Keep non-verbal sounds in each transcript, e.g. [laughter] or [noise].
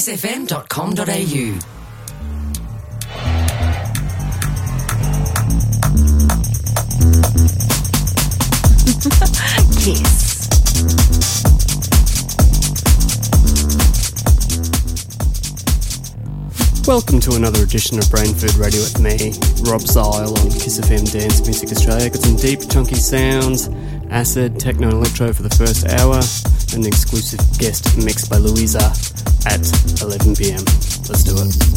kissfm.com.au. [laughs] Kiss. Welcome to another edition of Brain Food Radio with me, Rob Zile on Kiss FM Dance Music Australia. Got some deep, chunky sounds, acid, techno, and electro for the first hour, and an exclusive guest mixed by Louisa at 11 pm. Let's do it.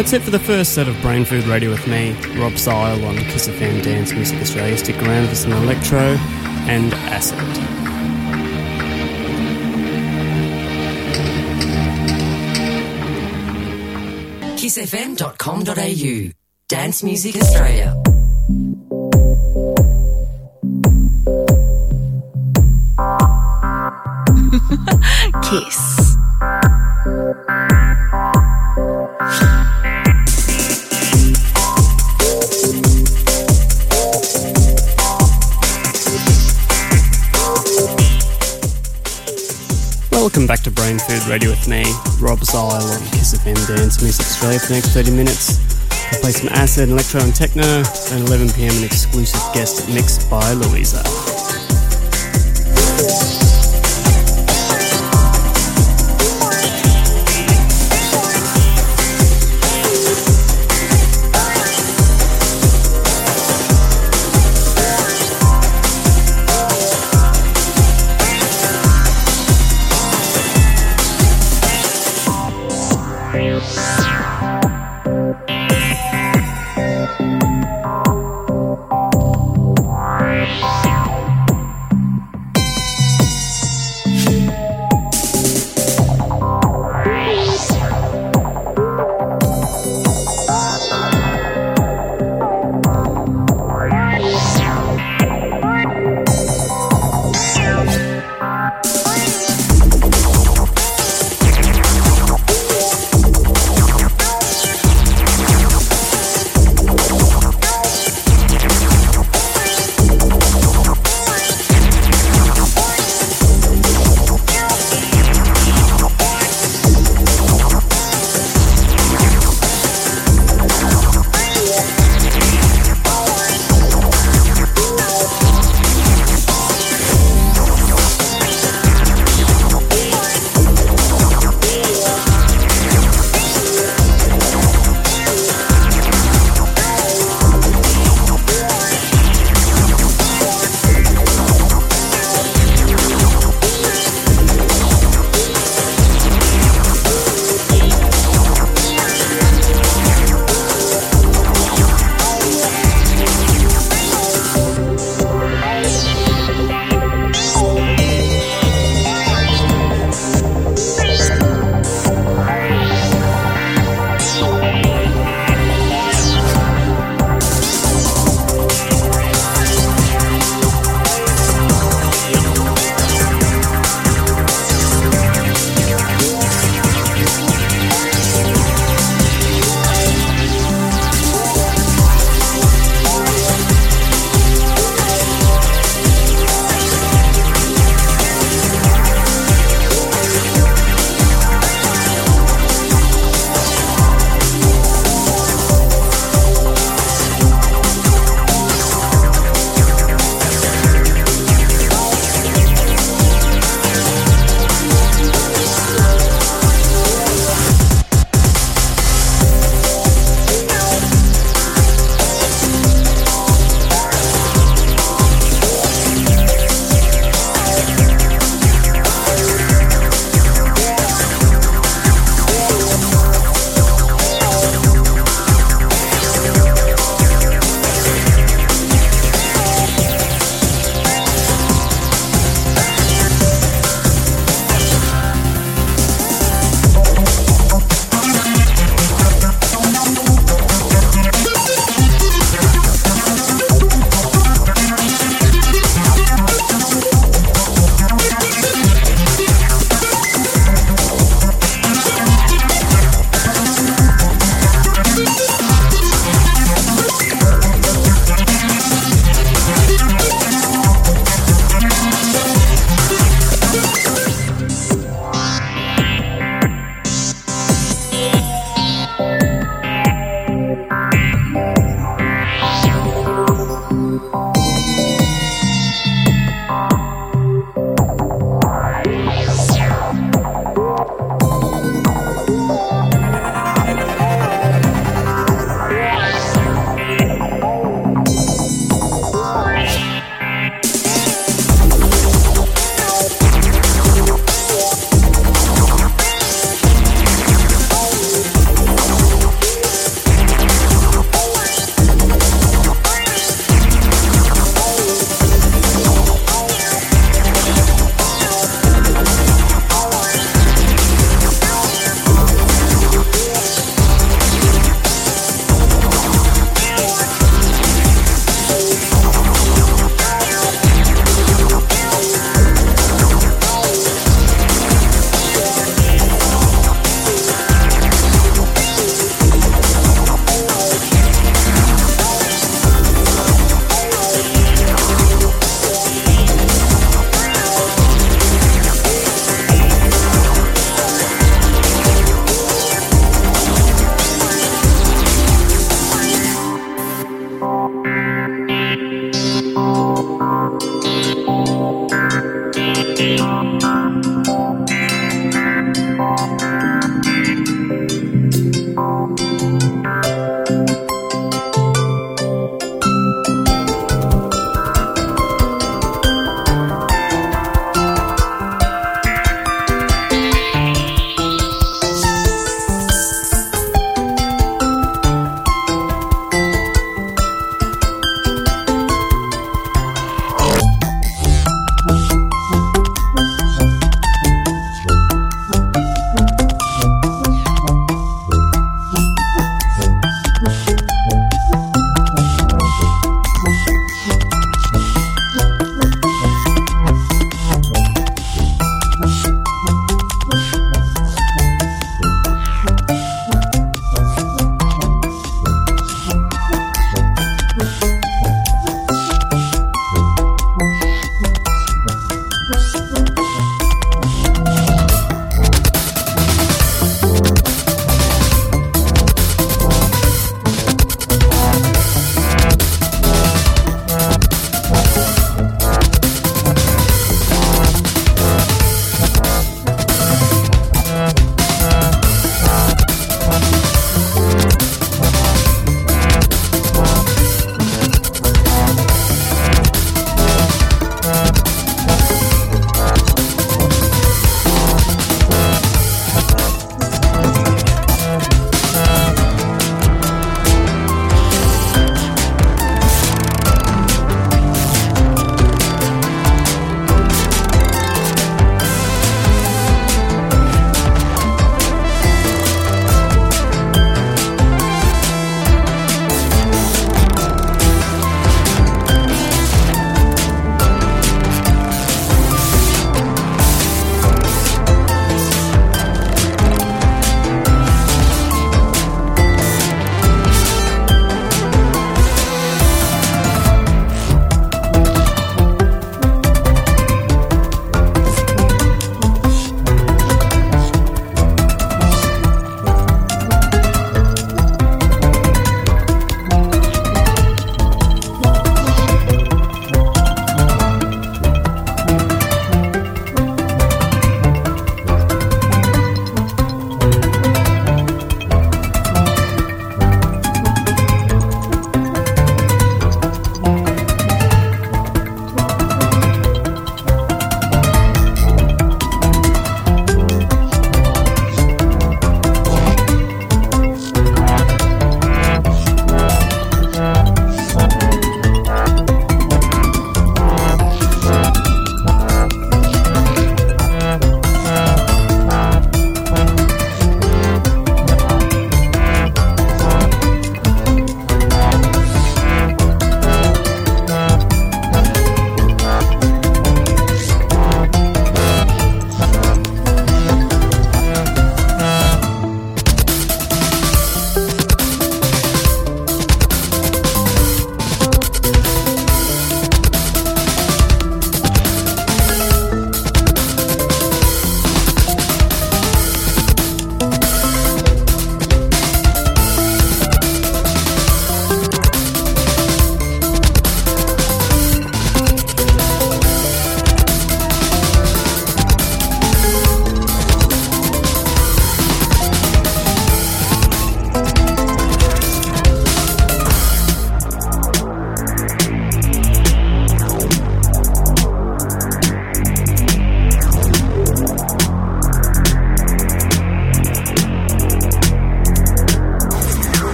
That's it for the first set of Brain Food Radio with me, Rob Zile on Kiss FM Dance Music Australia. Stick around for some electro and acid. kissfm.com.au Dance Music Australia. [laughs] Kiss. Back to Brain Food Radio with me, Rob Zile on Kiss FM Dance Music Australia for the next 30 minutes. I'll play some acid, electro and techno, and 11pm an exclusive guest mix by Louisa.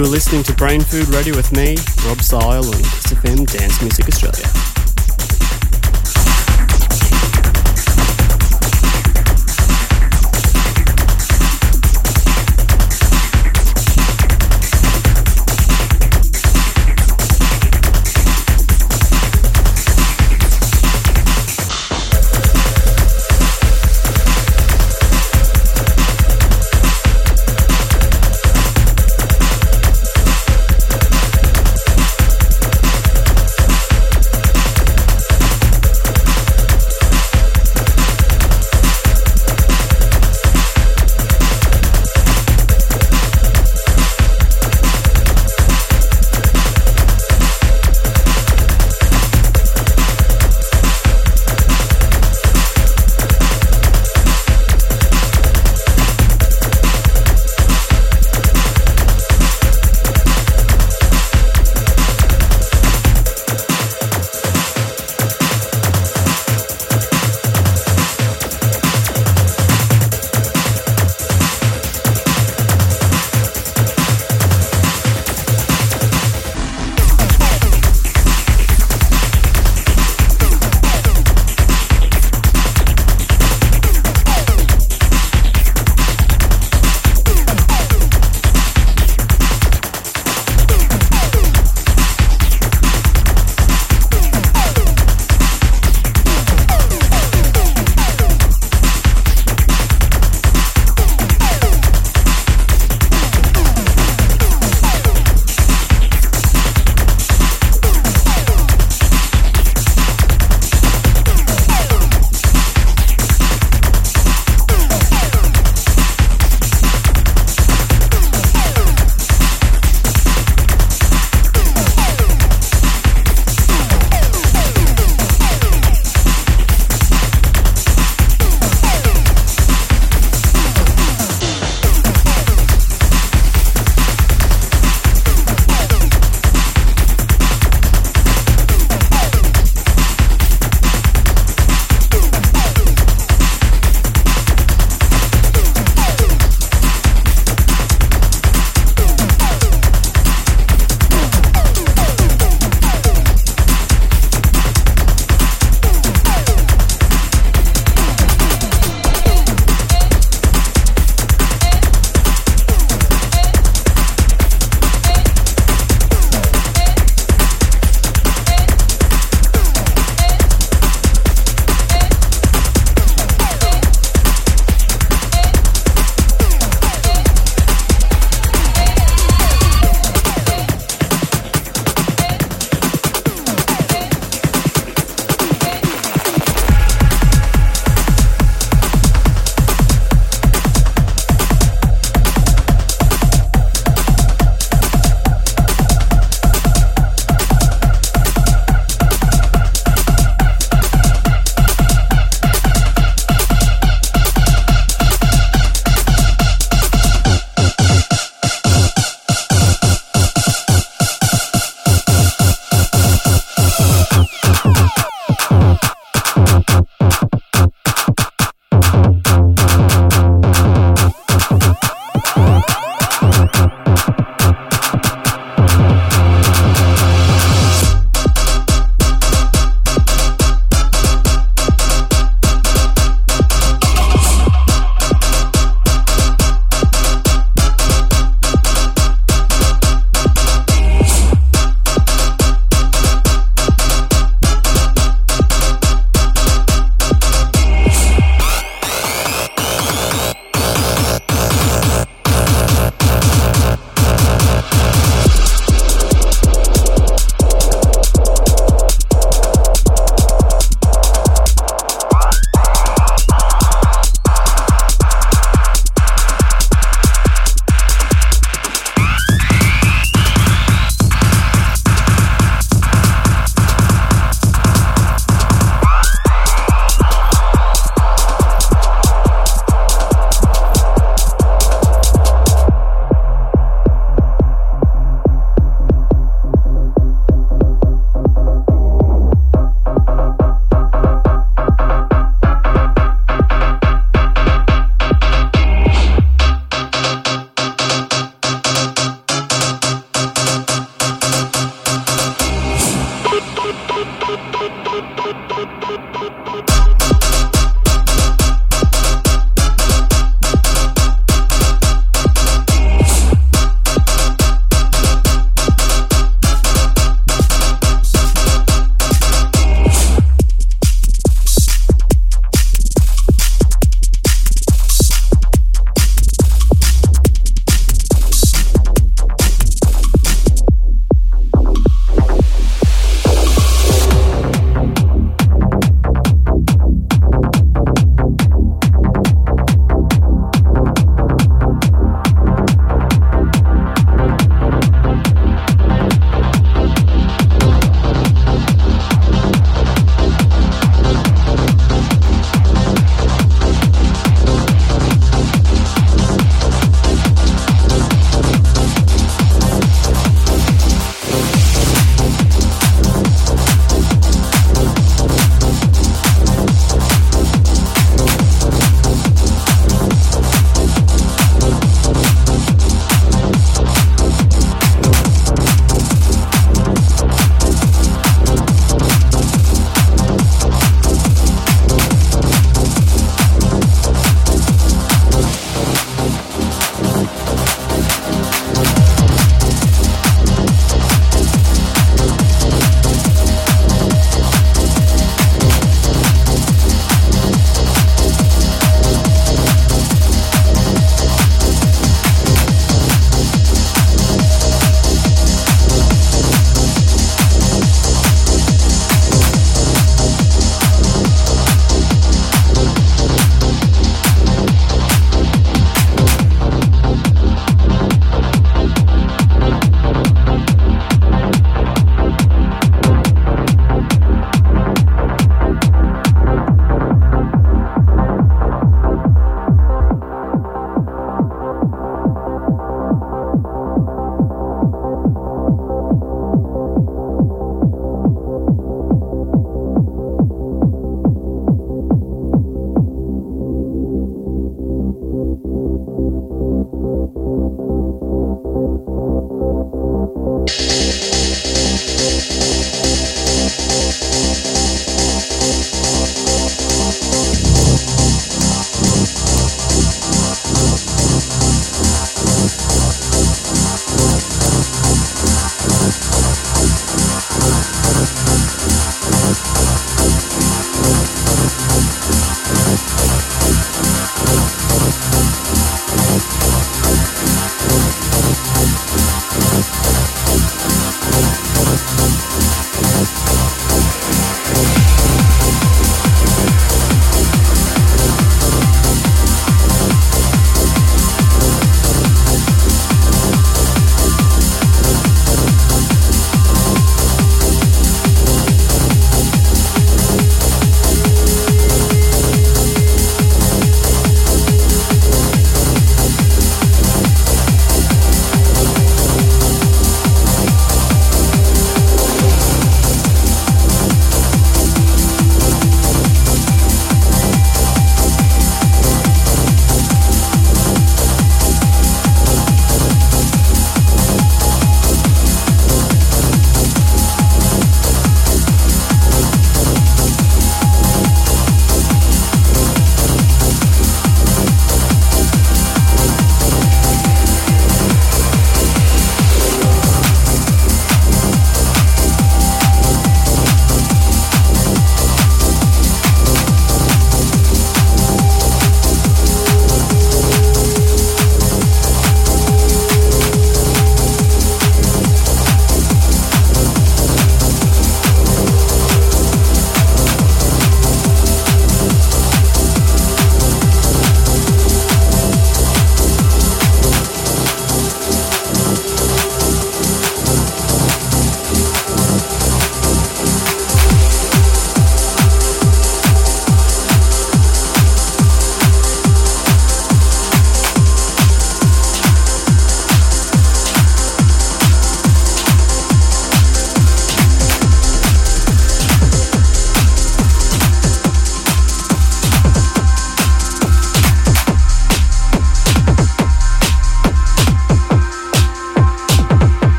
You are listening to Brain Food Radio with me, Rob Zile on Kiss FM Dance Music Australia.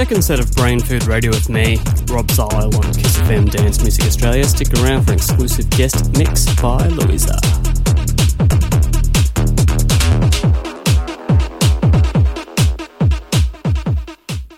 Second set of Brain Food Radio with me, Rob Zile on Kiss FM Dance Music Australia, stick around for an exclusive guest mix by Louisa.